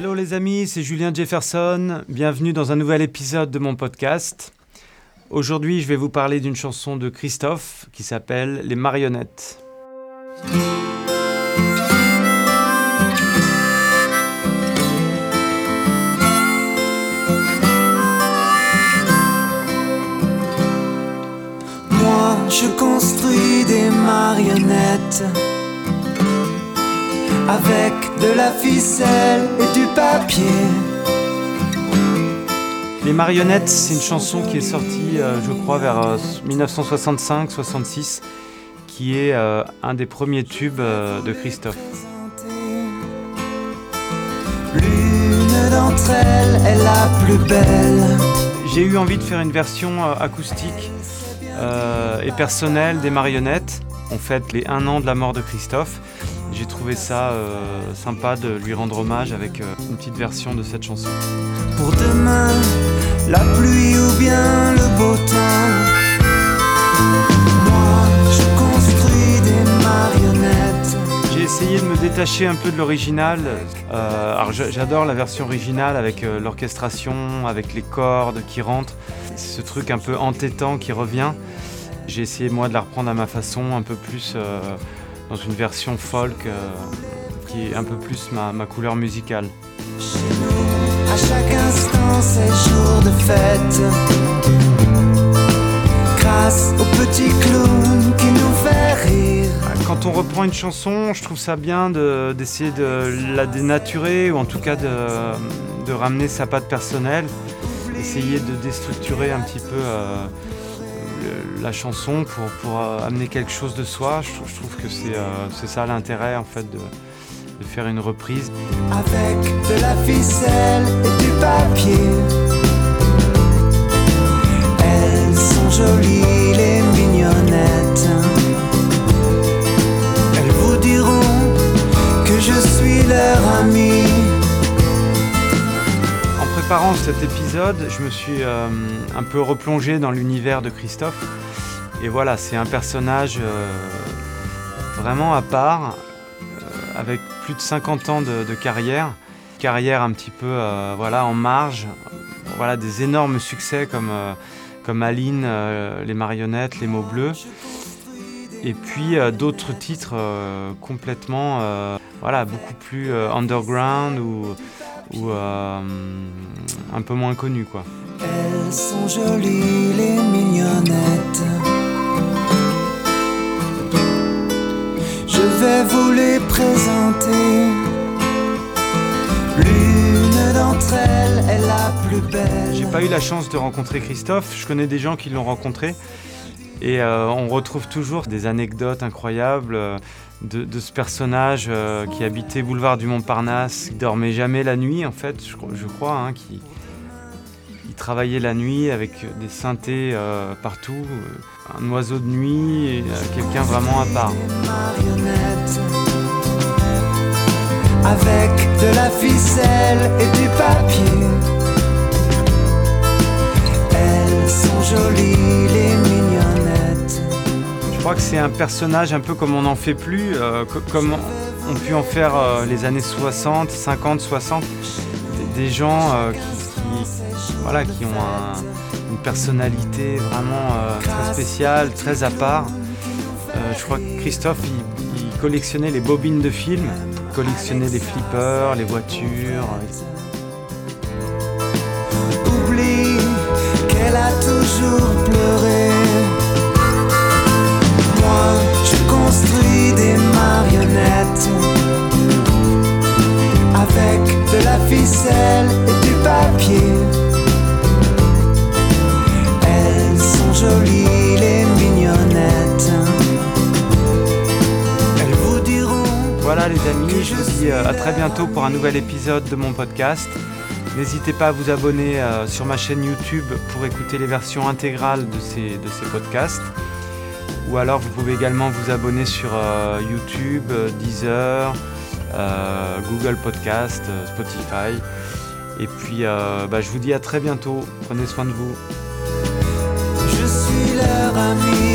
Hello les amis, c'est Julien Jefferson. Bienvenue dans un nouvel épisode de mon podcast. Aujourd'hui, je vais vous parler d'une chanson de Christophe qui s'appelle Les marionnettes. Moi, je construis des marionnettes avec de la ficelle et du papier. Les marionnettes, c'est une chanson qui est sortie, euh, je crois, vers 1965-66, qui est euh, un des premiers tubes euh, de Christophe. L'une d'entre elles est la plus belle. J'ai eu envie de faire une version acoustique et personnelle des marionnettes. On fête les un an de la mort de Christophe. J'ai trouvé ça sympa de lui rendre hommage avec une petite version de cette chanson. Pour demain, la pluie ou bien le beau temps. Moi, je construis des marionnettes. J'ai essayé de me détacher un peu de l'original. Euh, alors j'adore la version originale avec euh, l'orchestration, avec les cordes qui rentrent, ce truc un peu entêtant qui revient. J'ai essayé moi de la reprendre à ma façon, un peu plus euh, dans une version folk qui est un peu plus ma, ma couleur musicale. À chaque instant, c'est jour de fête. Grâce au petit clown qui nous fait rire. Quand on reprend une chanson, je trouve ça bien de- d'essayer de, la dénaturer ou en tout cas de, de ramener sa patte personnelle, essayer de déstructurer un petit peu euh, la chanson pour, pour euh, amener quelque chose de soi. Je, trouve- je trouve que c'est euh, c'est ça l'intérêt en fait de, de faire une reprise. Avec de la ficelle et du papier. Elles sont jolies, les mignonnettes. Cet épisode, je me suis euh, un peu replongé dans l'univers de Christophe. Et voilà, c'est un personnage euh, vraiment à part, euh, avec plus de 50 ans de, de carrière. Carrière un petit peu voilà, en marge. Voilà, des énormes succès comme, comme Aline, Les marionnettes, Les mots bleus. Et puis d'autres titres complètement, voilà, beaucoup plus underground ou, ou euh, un peu moins connus, quoi. Elles sont jolies, les mignonnettes. Je vais vous les présenter. L'une d'entre elles est la plus belle. J'ai pas eu la chance de rencontrer Christophe, je connais des gens qui l'ont rencontré. Et euh, on retrouve toujours des anecdotes incroyables euh, de, ce personnage euh, qui habitait boulevard du Montparnasse, qui dormait jamais la nuit en fait, je, crois, hein, qui il travaillait la nuit avec des synthés partout, un oiseau de nuit, quelqu'un vraiment à part. Avec de la ficelle et du papier. Elles sont jolies, les crois que c'est un personnage un peu comme on n'en fait plus, euh, co- comme on pu en faire euh, les années 60, 50, 60. Des, gens euh, qui, qui- voilà, qui ont un- une personnalité vraiment très spéciale, très à part. Je crois que Christophe, il, il collectionnait les bobines de films, il collectionnait les flippers, les voitures. Oublie qu'elle a toujours pleuré. Je vous dis euh, à très bientôt pour un nouvel épisode de mon podcast. N'hésitez pas à vous abonner euh, sur ma chaîne YouTube pour écouter les versions intégrales de ces, de ces podcasts. Ou alors vous pouvez également vous abonner sur euh, YouTube, Deezer, Google Podcast, Spotify. Et puis bah, je vous dis à très bientôt. Prenez soin de vous. Je suis leur.